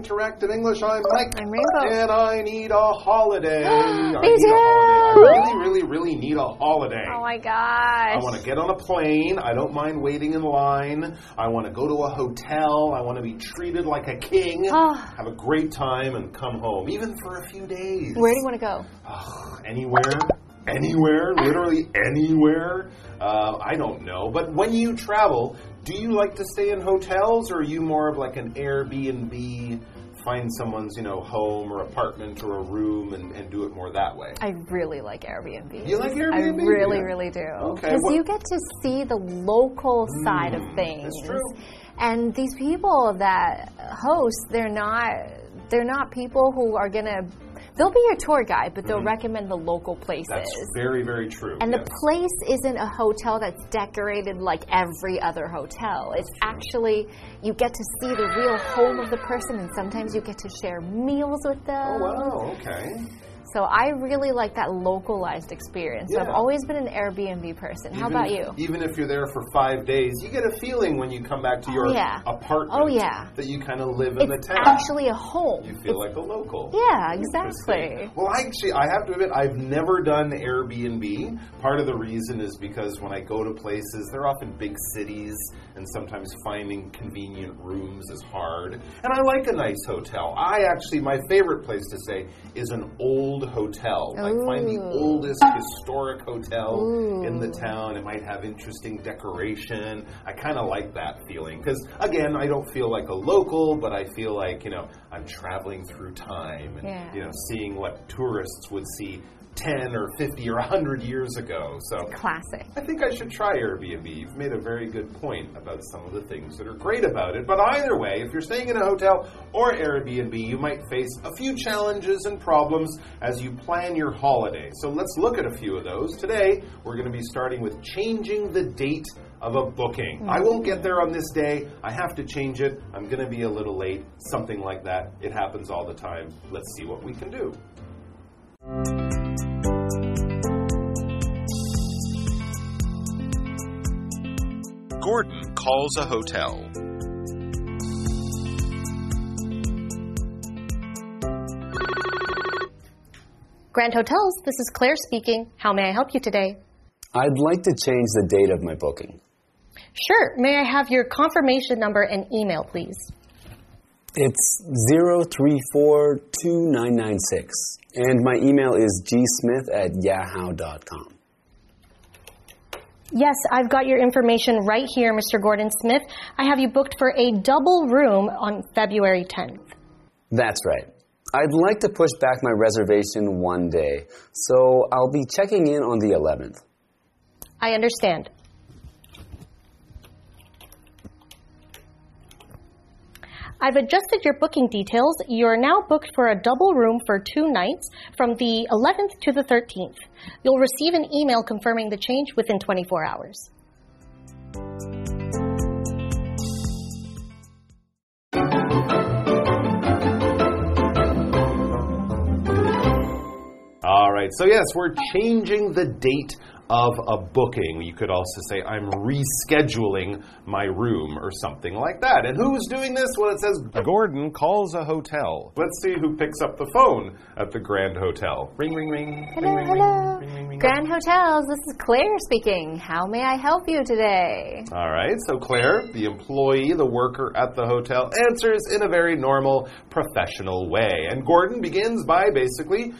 live interactive English. I'm Mike. I'm Rainbow. And I need a holiday. I Me need too. a holiday. I really, really, really need a holiday. Oh my gosh. I want to get on a plane. I don't mind waiting in line. I want to go to a hotel. I want to be treated like a king. Oh. Have a great time and come home, even for a few days. Where do you want to go? Ugh, anywhere, anywhere, literally anywhere. Uh, I don't know. But when you travel, do you like to stay in hotels, or are you more of like an Airbnb? Find someone's, you know, home or apartment or a room and, and do it more that way. I really like Airbnb. You like Airbnb? I really, Yeah. really do. Okay, Because you get to see the local side of Mm, things. that's true. And these people that host, they're not they're not people who are gonna they'll be your tour guide, but they'll mm-hmm. recommend the local places. That's very, very true. And yes. the place isn't a hotel that's decorated like every other hotel. It's actually, you get to see the real home of the person, and sometimes you get to share meals with them. Oh, wow, okay. So I really like that localized experience. So I've always been an Airbnb person. How about you? Even if you're there for five days, you get a feeling when you come back to your yeah. Oh, apartment Oh, yeah. that you kind of live in It's the town. actually a home. you feel It's- like a local. yeah, exactly. Well, actually, I have to admit, I've never done Airbnb. Part of the reason is because when I go to places, they're often big cities, and sometimes finding convenient rooms is hard. And I like a nice hotel. I actually, my favorite place to stay is an old hotel. Like, find the oldest historic hotel in the town. It might have interesting decoration. I kind of like that feeling because, again, I don't feel like a local, but I feel like you know I'm traveling through time and Yeah. you know seeing what tourists would see 10 or 50 or 100 years ago. So Classic. I think I should try Airbnb. You've made a very good point about some of the things that are great about it. But either way, if you're staying in a hotel or Airbnb, you might face a few challenges and problems as you plan your holiday. So let's look at a few of those. Today, we're going to be starting with changing the date of a booking. I won't get there on this day. I have to change it. I'm going to be a little late. Something like that. It happens all the time. Let's see what we can do. Gordon calls a hotel. Grand Hotels, this is Claire speaking. How may I help you today? I'd like to change the date of my booking. Sure. May I have your confirmation number and email, please? It's 0342996. And my email is gsmith at yahoo.com. Yes, I've got your information right here, Mr. Gordon Smith. I have you booked for a double room on February 10th. That's right. I'd like to push back my reservation one day, so I'll be checking in on the 11th. I understand. I've adjusted your booking details. You are now booked for a double room for two nights from the 11th to the 13th. You'll receive an email confirming the change within 24 hours. All right. So, yes, we're changing the date of a booking. You could also say, I'm rescheduling my room or something like that. And who's doing this? Well, it says Gordon calls a hotel. Let's see who picks up the phone at the Grand Hotel. Ring, ring, ring. Hello, ring, ring, hello. Ring, ring, ring. Grand Hotels, this is Claire speaking. How may I help you today? All right, so Claire, the employee, the worker at the hotel, answers in a very normal, professional way. And Gordon begins by basically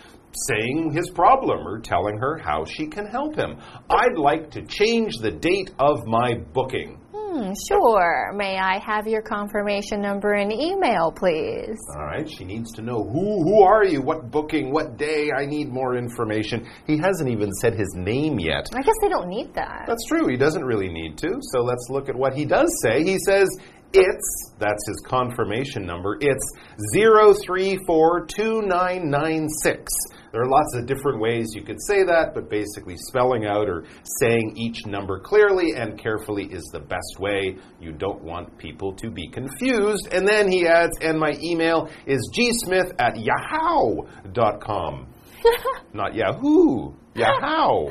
saying his problem or telling her how she can help him. I'd like to change the date of my booking. Hmm, sure. May I have your confirmation number and email, please? All right, she needs to know who who are you, what booking, what day. I need more information. He hasn't even said his name yet. I guess they don't need that. That's true. He doesn't really need to. So let's look at what he does say. He says it's that's his confirmation number. It's 0342996. There are lots of different ways you could say that, but basically spelling out or saying each number clearly and carefully is the best way. You don't want people to be confused. And then he adds, and my email is gsmith at yahoo.com. Not Yahoo, Yahoo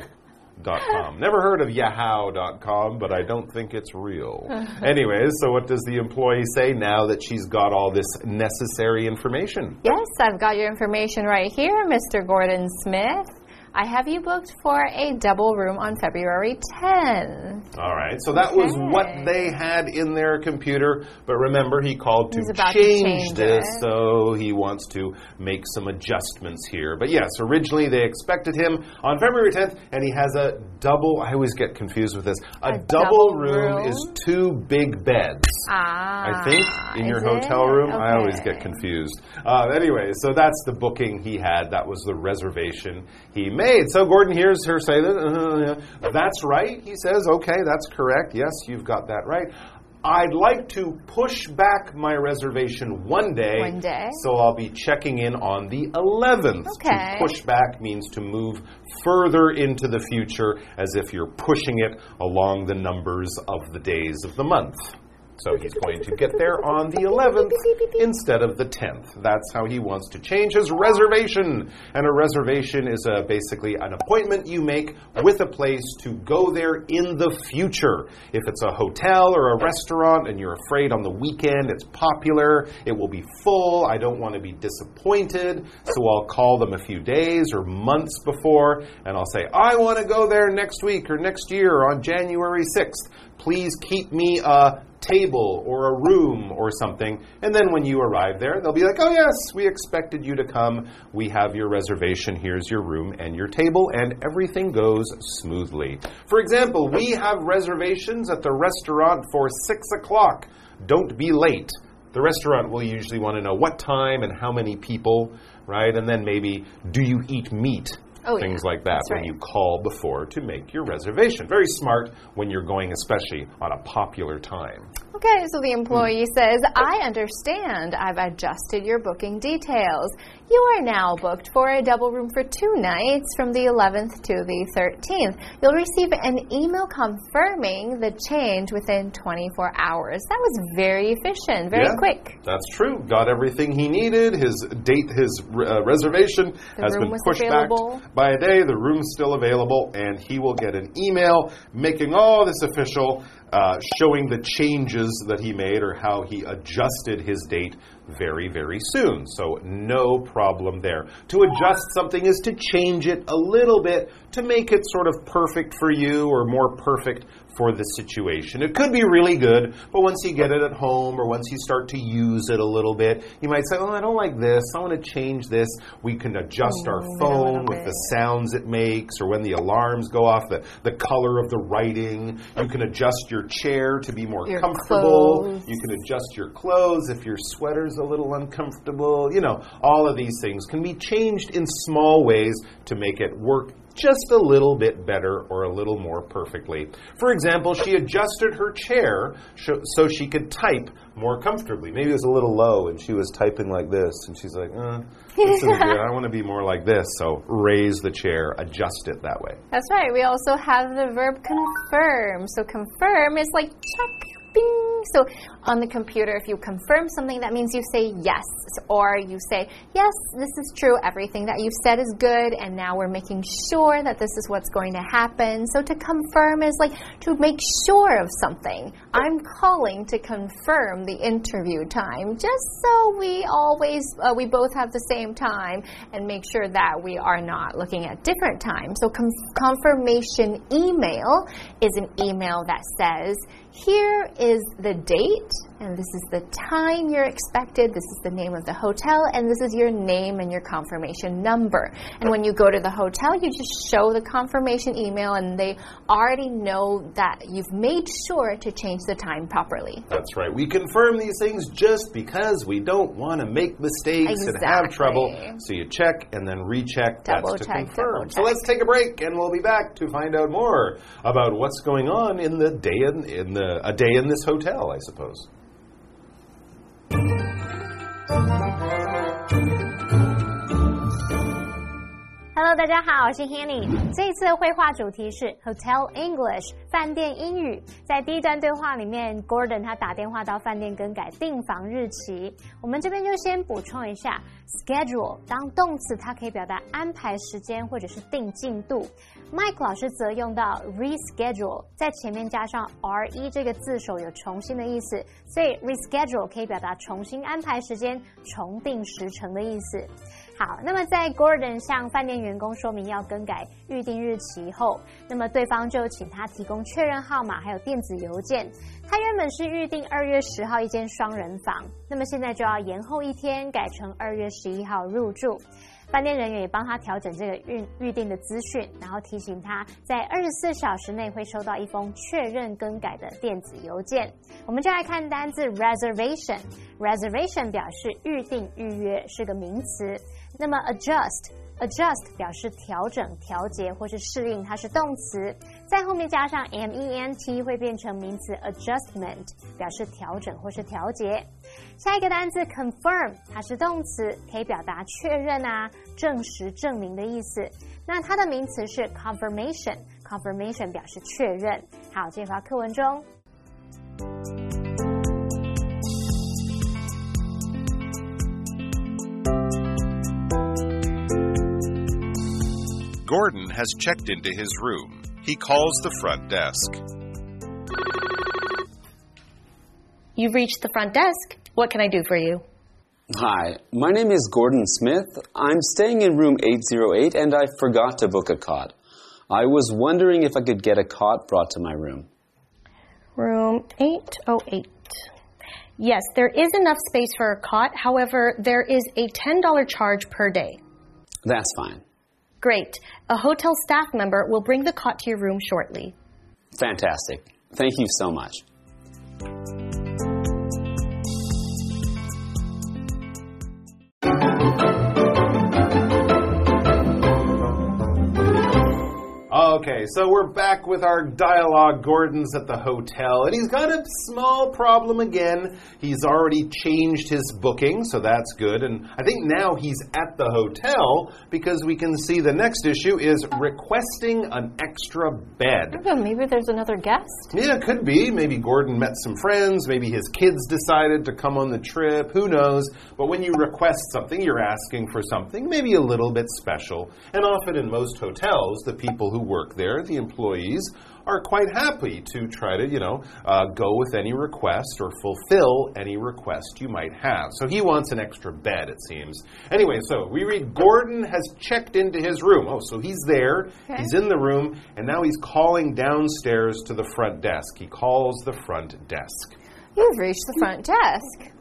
com. Never heard of Yahoo.com, but I don't think it's real. Anyways, so what does the employee say now that she's got all this necessary information? Yes, I've got your information right here, Mr. Gordon Smith. I have you booked for a double room on February 10th. All right, so that was what they had in their computer, but remember, he called to about to change change this, it. so he wants to make some adjustments here. But yes, originally they expected him on February 10th, and he has a double, I always get confused with this. A, A double, double room, room? is two big beds. Ah. I think in your is hotel it? room. I always get confused. Uh, anyway, so that's the booking he had. That was the reservation he made. So Gordon hears her say that. Uh, yeah. that's right. He says, "Okay, that's correct. Yes, you've got that right." I'd like to push back my reservation one day. One day. So I'll be checking in on the 11th. Okay. To push back means to move further into the future as if you're pushing it along the numbers of the days of the month. So he's going to get there on the 11th instead of the 10th. That's how he wants to change his reservation. And a reservation is uh basically an appointment you make with a place to go there in the future. If it's a hotel or a restaurant and you're afraid on the weekend it's popular, it will be full, I don't want to be disappointed, so I'll call them a few days or months before and I'll say, I want to go there next week or next year on January 6th. Please keep me a table or a room or something. And then when you arrive there, they'll be like, oh, yes, we expected you to come. We have your reservation. Here's your room and your table, and everything goes smoothly. For example, we have reservations at the restaurant for 6 o'clock. Don't be late. The restaurant will usually want to know what time and how many people, right? And then maybe, do you eat meat? Oh, yeah. Things like that That's when right. you call before to make your reservation. Very smart when you're going, especially on a popular time. Okay, so the employee says, I understand. I've adjusted your booking details. You are now booked for a double room for two nights from the 11th to the 13th. You'll receive an email confirming the change within 24 hours. That was very efficient, very Yeah, quick. That's true. Got everything he needed. His date, his uh, reservation The has been pushed available. back by a day. The room's still available, and he will get an email making all this official, uh, showing the changes that he made or how he adjusted his date very, very soon. So, no problem there. To adjust something is to change it a little bit to make it sort of perfect for you or more perfect for the situation. It could be really good, but once you get it at home or once you start to use it a little bit, you might say, Oh, I don't like this. I want to change this. We can adjust our mm, it a phone with the sounds it makes or when the alarms go off, the, the color of the writing. You can adjust your chair to be more Your comfortable. clothes. You can adjust your clothes if your sweater's a little uncomfortable. You know, all of these things can be changed in small ways to make it work just a little bit better or a little more perfectly. For example, she adjusted her chair so she could type more comfortably. Maybe it was a little low and she was typing like this, and she's like, uh. I want to be more like this. So raise the chair, adjust it that way. That's right. We also have the verb confirm. So confirm is like check, bing. So on the computer, if you confirm something, that means you say yes, or you say yes, this is true. Everything that you've said is good, and now we're making sure that this is what's going to happen. So to confirm is like to make sure of something. I'm calling to confirm the interview time, just so we always uh, we both have the same time and make sure that we are not looking at different times. So confirmation email is an email that says, here is the date, and this is the time you're expected, this is the name of the hotel, and this is your name and your confirmation number. And when you go to the hotel, you just show the confirmation email, and they already know that you've made sure to change the time properly. That's right. We confirm these things just because we don't want to make mistakes and have Exactly. trouble. So you check and then recheck. Double That's to check, confirm. double So let's take a break and we'll be back to find out more about what's going on in the day in, in the a day in this hotel, I suppose. Hello, Hello，大家好，我是 Hanny。这一次的绘画主题是 Hotel English，饭店英语。在第一段对话里面，Gordon 他打电话到饭店更改订房日期。我们这边就先补充一下，schedule 当动词，它可以表达安排时间或者是定进度。Mike 老师则用到 reschedule，在前面加上 re 这个字首，有重新的意思，所以 reschedule 可以表达重新安排时间、重定时程的意思。好，那么在 Gordon 向饭店员工说明要更改预定日期后，那么对方就请他提供确认号码还有电子邮件。他原本是预定二月十号一间双人房，那么现在就要延后一天，改成二月十一号入住。饭店人员也帮他调整这个预预定的资讯，然后提醒他在二十四小时内会收到一封确认更改的电子邮件。我们就来看单字 reservation，reservation 表示预定、预约，是个名词。那么 adjust。Adjust 表示调整、调节或是适应，它是动词，在后面加上 m e n t 会变成名词 adjustment，表示调整或是调节。下一个单词 confirm，它是动词，可以表达确认啊、证实、证明的意思。那它的名词是 confirmation，confirmation 表示确认。好，这句话课文中。Gordon has checked into his room. He calls the front desk. You've reached the front desk. What can I do for you? Hi, my name is Gordon Smith. I'm staying in room 808 and I forgot to book a cot. I was wondering if I could get a cot brought to my room. Room 808. Yes, there is enough space for a cot. However, there is a $10 charge per day. That's fine. Great. A hotel staff member will bring the cot to your room shortly. Fantastic. Thank you so much. Okay, so we're back with our dialogue. Gordon's at the hotel, and he's got a small problem again. He's already changed his booking, so that's good. And I think now he's at the hotel because we can see the next issue is requesting an extra bed. Maybe there's another guest. Yeah, it could be. Maybe Gordon met some friends. Maybe his kids decided to come on the trip. Who knows? But when you request something, you're asking for something maybe a little bit special. And often in most hotels, the people who work there, the employees, are quite happy to try to, you know, uh, go with any request or fulfill any request you might have. So he wants an extra bed, it seems. Anyway, so we read Gordon has checked into his room. Oh, so he's there, Okay. he's in the room, and now he's calling downstairs to the front desk. He calls the front desk. You've reached the front desk.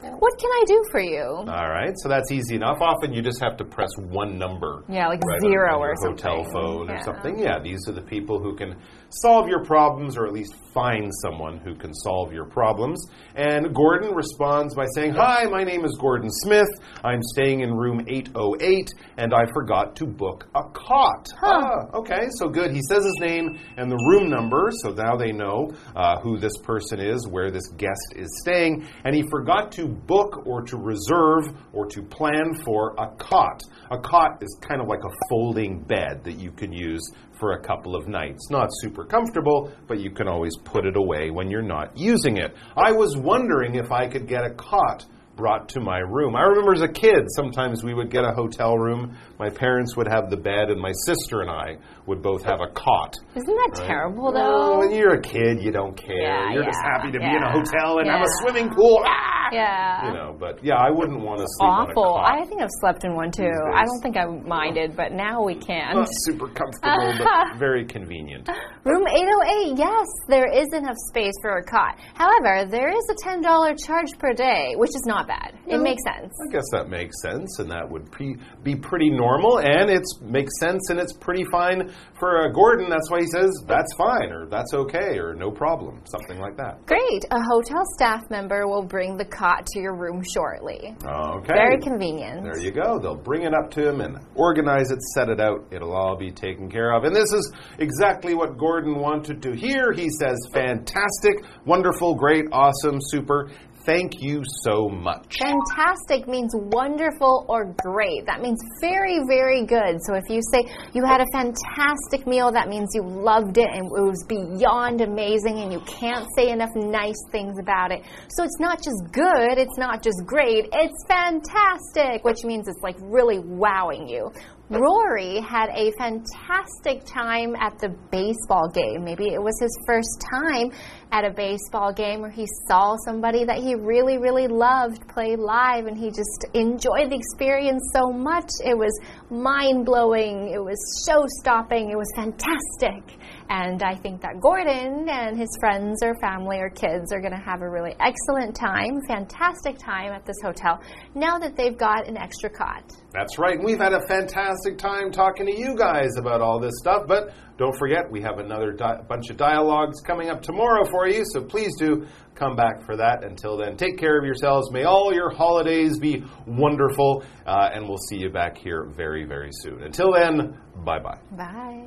What can I do for you? All right, so that's easy enough. Often you just have to press one number. Yeah, like right, zero on your or something. hotel phone or something. Yeah, these are the people who can solve your problems or at least find someone who can solve your problems. And Gordon responds by saying, Hi, my name is Gordon Smith. I'm staying in room 808 and I forgot to book a cot. Ah, okay, so good. He says his name and the room number, so now they know uh, who this person is, where this guest is staying. And he forgot to book or to reserve or to plan for a cot. A cot is kind of like a folding bed that you can use for a couple of nights. Not super comfortable, but you can always put it away when you're not using it. I was wondering if I could get a cot brought to my room. I remember as a kid, sometimes we would get a hotel room. My parents would have the bed, and my sister and I would both have a cot. Isn't that terrible, Oh, though? when you're a kid, you don't care. Yeah, you're just happy to be in a hotel and have a swimming pool. Ah! Yeah. You know, but yeah, I wouldn't want to sleep awful. I think I've slept in one too. I don't think I minded, but now we can. Not super comfortable, but very convenient. Room 808, yes, there is enough space for a cot. However, there is a $10 charge per day, which is not bad. It makes sense. I guess that makes sense, and that would pre- be pretty normal, and it makes sense, and it's pretty fine for uh, Gordon. That's why he says that's fine, or that's okay, or no problem, something like that. Great. A hotel staff member will bring the cot to your room shortly. Okay. Very convenient. There you go. They'll bring it up to him and organize it, set it out. It'll all be taken care of. And this is exactly what Gordon wanted to hear. He says, fantastic, wonderful, great, awesome, super. Thank you so much. Fantastic means wonderful or great. That means very, very good. So if you say you had a fantastic meal, that means you loved it and it was beyond amazing and you can't say enough nice things about it. So it's not just good, it's not just great, it's fantastic, which means it's like really wowing you. Rory had a fantastic time at the baseball game. Maybe it was his first time at a baseball game where he saw somebody that he really, really loved play live and he just enjoyed the experience so much. It was mind blowing, it was show stopping, it was fantastic. And I think that Gordon and his friends or family or kids are going to have a really excellent time, fantastic time at this hotel now that they've got an extra cot. That's right. We've had a fantastic time talking to you guys about all this stuff. But don't forget, we have another bunch of dialogues coming up tomorrow for you. So please do come back for that. Until then, take care of yourselves. May all your holidays be wonderful. Uh, and we'll see you back here very, very soon. Until then, bye bye bye.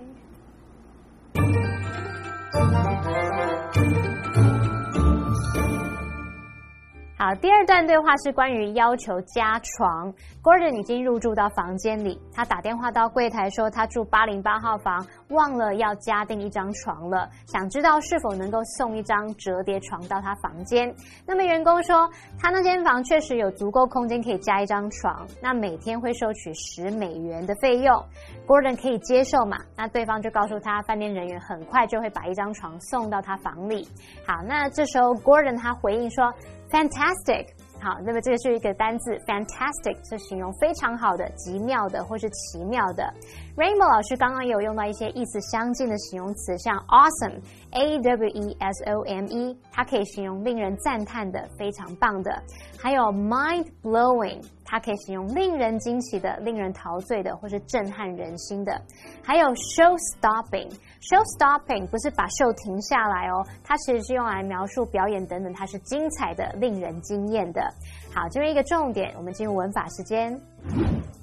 好，第二段对话是关于要求加床。Gordon 已经入住到房间里，他打电话到柜台说他住八零八号房，忘了要加订一张床了，想知道是否能够送一张折叠床到他房间。那么员工说他那间房确实有足够空间可以加一张床，那每天会收取十美元的费用。Gordon 可以接受嘛？那对方就告诉他，饭店人员很快就会把一张床送到他房里。好，那这时候 Gordon 他回应说。Fantastic，好，那么这个是一个单字，fantastic 是形容非常好的、极妙的或是奇妙的。Rainbow 老师刚刚有用到一些意思相近的形容词，像 awesome，a w e s o m e，它可以形容令人赞叹的、非常棒的。还有 mind blowing，它可以形容令人惊奇的、令人陶醉的或是震撼人心的。还有 show stopping。Show stopping 不是把秀停下来哦，它其实是用来描述表演等等，它是精彩的、令人惊艳的。好，这边一个重点，我们进入文法时间。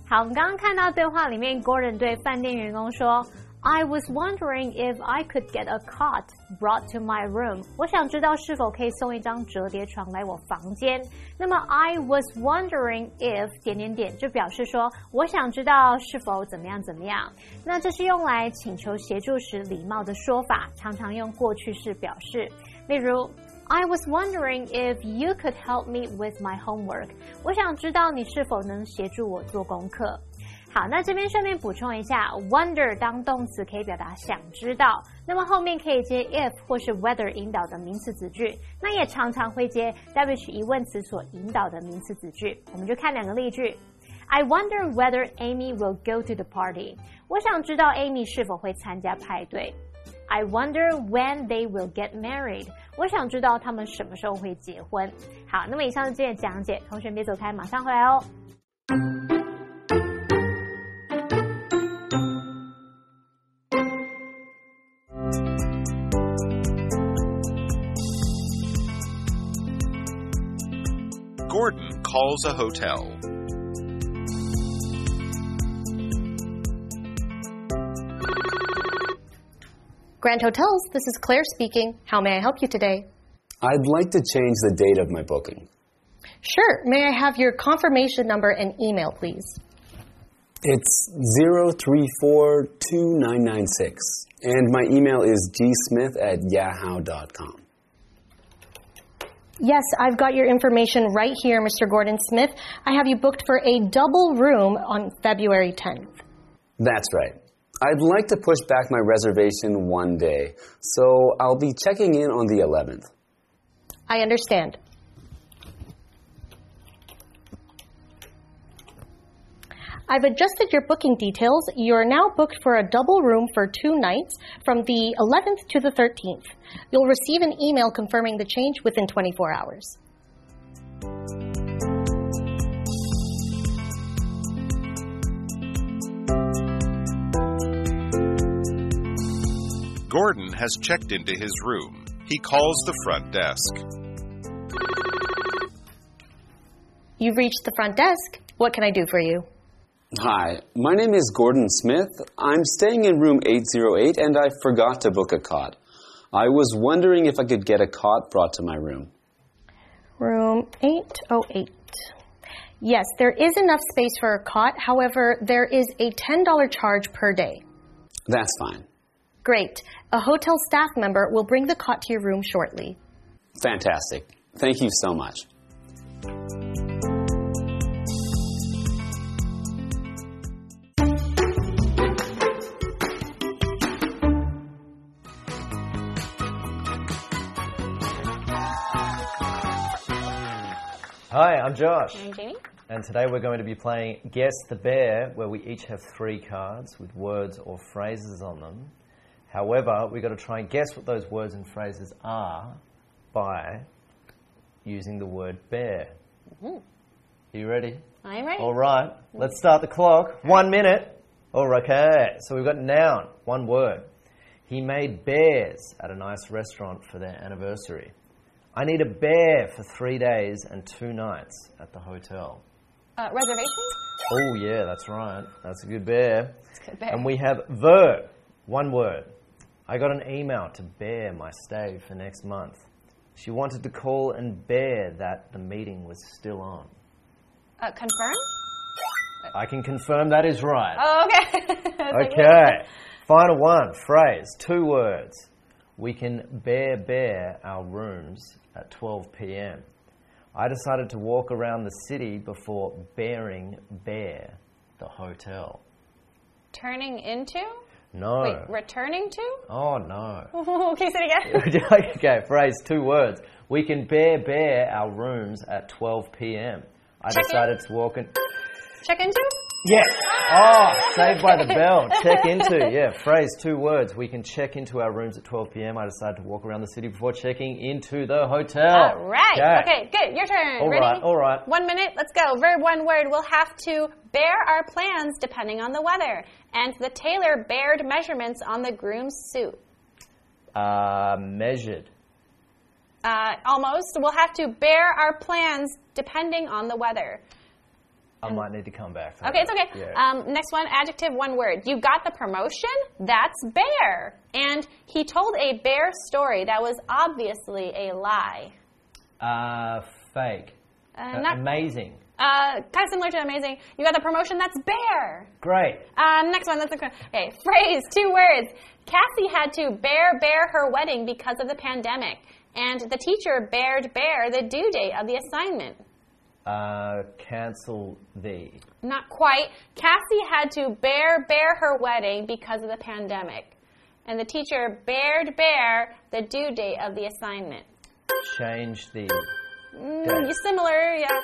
好，我们刚刚看到对话里面，Gordon 对饭店员工说。I was wondering if I could get a cot brought to my room。我想知道是否可以送一张折叠床来我房间。那么 I was wondering if 点点点就表示说我想知道是否怎么样怎么样。那这是用来请求协助时礼貌的说法，常常用过去式表示。例如 I was wondering if you could help me with my homework。我想知道你是否能协助我做功课。好，那这边顺便补充一下，wonder 当动词可以表达想知道，那么后面可以接 if 或是 whether 引导的名词子句，那也常常会接 which 疑问词所引导的名词子句。我们就看两个例句：I wonder whether Amy will go to the party。我想知道 Amy 是否会参加派对。I wonder when they will get married。我想知道他们什么时候会结婚。好，那么以上是今天的讲解，同学别走开，马上回来哦。Gordon calls a hotel. Grand Hotels, this is Claire speaking. How may I help you today? I'd like to change the date of my booking. Sure. May I have your confirmation number and email, please? It's 0342996. And my email is gsmith at yahoo.com. Yes, I've got your information right here, Mr. Gordon Smith. I have you booked for a double room on February 10th. That's right. I'd like to push back my reservation one day, so I'll be checking in on the 11th. I understand. I've adjusted your booking details. You're now booked for a double room for two nights from the 11th to the 13th. You'll receive an email confirming the change within 24 hours. Gordon has checked into his room. He calls the front desk. You've reached the front desk. What can I do for you? Hi, my name is Gordon Smith. I'm staying in room 808 and I forgot to book a cot. I was wondering if I could get a cot brought to my room. Room 808. Yes, there is enough space for a cot. However, there is a $10 charge per day. That's fine. Great. A hotel staff member will bring the cot to your room shortly. Fantastic. Thank you so much. I'm Josh. I'm Jamie. And today we're going to be playing Guess the Bear, where we each have three cards with words or phrases on them. However, we've got to try and guess what those words and phrases are by using the word bear. Are you ready? I'm ready. All right, let's start the clock. One minute. All right, okay. So we've got noun, one word. He made bears at a nice restaurant for their anniversary. I need a bear for three days and two nights at the hotel. Uh, reservation? Oh, yeah, that's right. That's a good bear. good bear. And we have verb, one word. I got an email to bear my stay for next month. She wanted to call and bear that the meeting was still on. Uh, confirm? I can confirm that is right. Oh, okay. I was like, wait. Okay. Final one, phrase, two words. We can bear bear our rooms at 12 p.m. I decided to walk around the city before bearing bear the hotel. Turning into? No. Wait, returning to? Oh no. okay, say it again. Would you like- okay, phrase, two words. We can bear bear our rooms at 12 p.m. I Check in. decided to walk in. Check into? Yes. Oh, saved by the bell. Check into. Yeah, phrase, two words. We can check into our rooms at 12 p.m. I decided to walk around the city before checking into the hotel. All right. Okay, good. Your turn. All Ready? right, all right. One minute. Let's go. Verb one word. We'll have to bear our plans depending on the weather. And the tailor bared measurements on the groom's suit. Uh, measured. Uh, almost. We'll have to bear our plans depending on the weather. I might need to come back. Okay, it's okay. Yeah. Um, next one, adjective, one word. You got the promotion? That's bear. And he told a bear story that was obviously a lie. uh, fake. Uh, Uh, not, amazing. uh, kind of similar to amazing. You got the promotion? That's bear. Great. Um, next one, that's the okay. Phrase, two words. Cassie had to bear bear her wedding because of the pandemic, and the teacher bared bear the due date of the assignment. Uh, cancel the. Not quite. Cassie had to bear bear her wedding because of the pandemic, and the teacher bared bear the due date of the assignment. Change the. Mm, similar, yeah.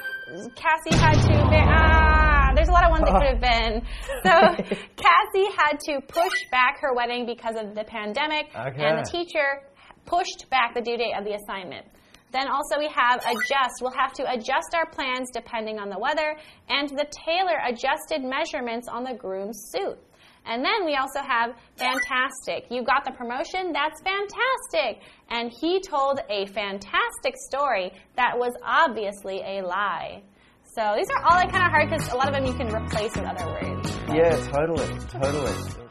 Cassie had to bear. Ah, there's a lot of ones that could have been. So Cassie had to push back her wedding because of the pandemic, and the teacher pushed back the due date of the assignment. Then also we have adjust. We'll have to adjust our plans depending on the weather, and the tailor adjusted measurements on the groom's suit. And then we also have fantastic. You got the promotion? That's fantastic. And he told a fantastic story that was obviously a lie. So these are all like kind of hard because a lot of them you can replace with other words. Yeah, totally, totally.